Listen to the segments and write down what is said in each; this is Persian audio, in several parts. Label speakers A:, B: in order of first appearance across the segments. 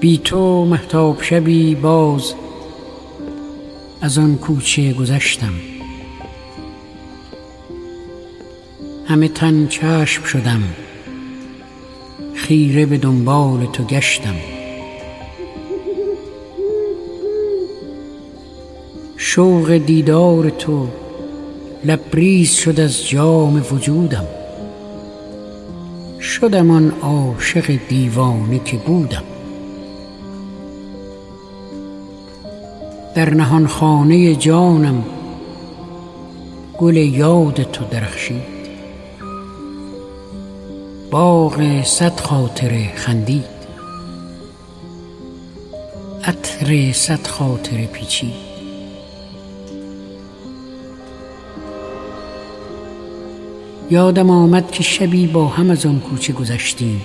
A: بی تو محتاب شبی باز از آن کوچه گذشتم. همه تن چشم شدم. خیره به دنبال تو گشتم. شوق دیدار تو لبریز شد از جام وجودم. شدم آن عاشق دیوانه که بودم. در نهان خانه جانم گل یاد تو درخشید. باغ صد خاطره خندید. عطر صد خاطره پیچید. یادم آمد که شبی با هم از آن کوچه گذشتیم.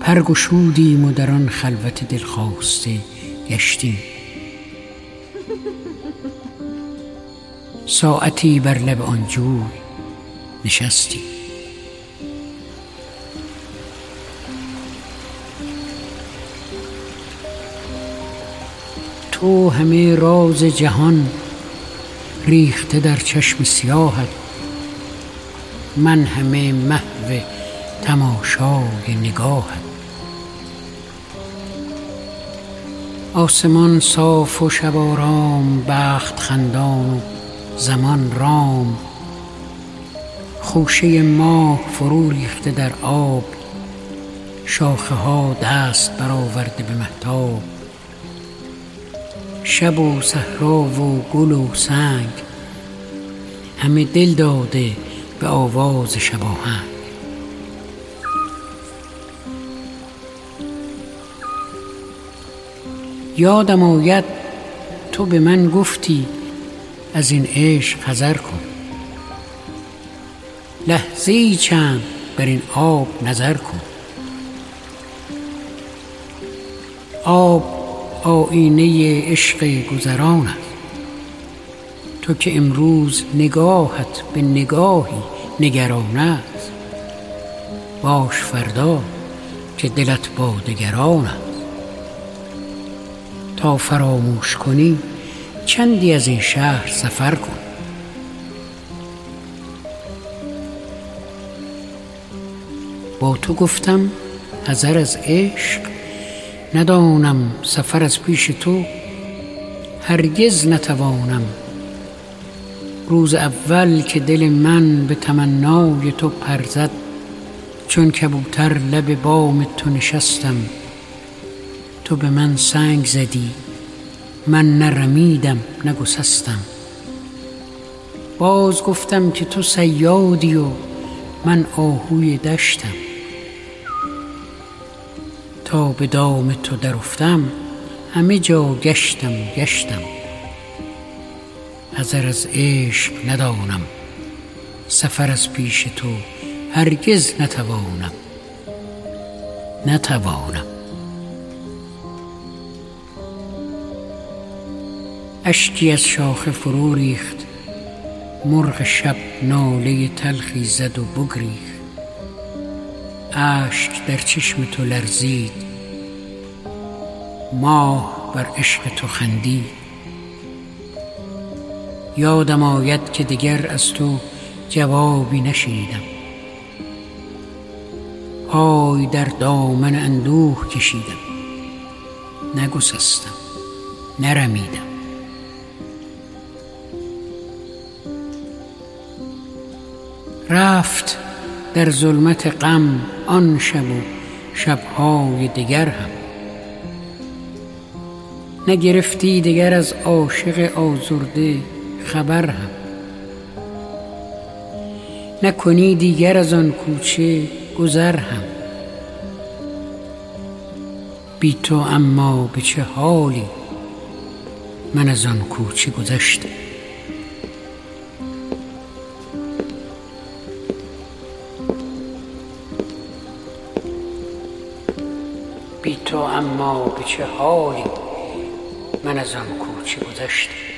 A: پرگشودیم و در آن خلوت دلخواسته گشتیم ساعتی بر لب آن جوی نشستیم تو همه راز جهان ریخته در چشم سیاهت. من همه محو تماشای نگاهت. آسمان صاف و شب آرام بخت خندان و زمان رام. خوشه ماه فرو ریخته در آب شاخه ها دست برآورده به محتاب شب و صحرا و گل و سنگ همه دل داده به آواز شباهنگ یادم آید تو به من گفتی از این عشق حذر کن. لحظه چند بر این آب نظر کن. آب آینه عشق گذران است. تو که امروز نگاهت به نگاهی نگران است. باش فردا که دلت با دگران است. فراموش کنی چندی از این شهر سفر کن. با تو گفتم حذر از عشق ندانم سفر از پیش تو هرگز نتوانم. روز اول که دل من به تمنای تو پرزد چون کبوتر لب بام تو نشستم. تو به من سنگ زدی. من نرمیدم نگسستم باز گفتم که تو سیادی و من آهوی دشتم. تا به دام تو درافتم همه جا گشتم گشتم. حذر از عشق ندانم. سفر از پیش تو هرگز نتوانم. نتوانم. اشکی از شاخه فرو ریخت. مرغ شب ناله تلخی زد و بگریخت. اشک در چشم تو لرزید. ماه بر عشق تو خندید. یادم آید که دگر از تو جوابی نشنیدم. پای در دامن اندوه کشیدم. نگسستم. نرمیدم. رفت در ظلمت غم آن شب و شبهای دگر هم. نگرفتی دگر از عاشق آزرده خبر هم. نکنی دیگر از آن کوچه گذر هم. بی تو اما به چه حالی من از آن کوچه گذشتم؟ بی تو اما به چه حالی من از آن کوچه گذشتم؟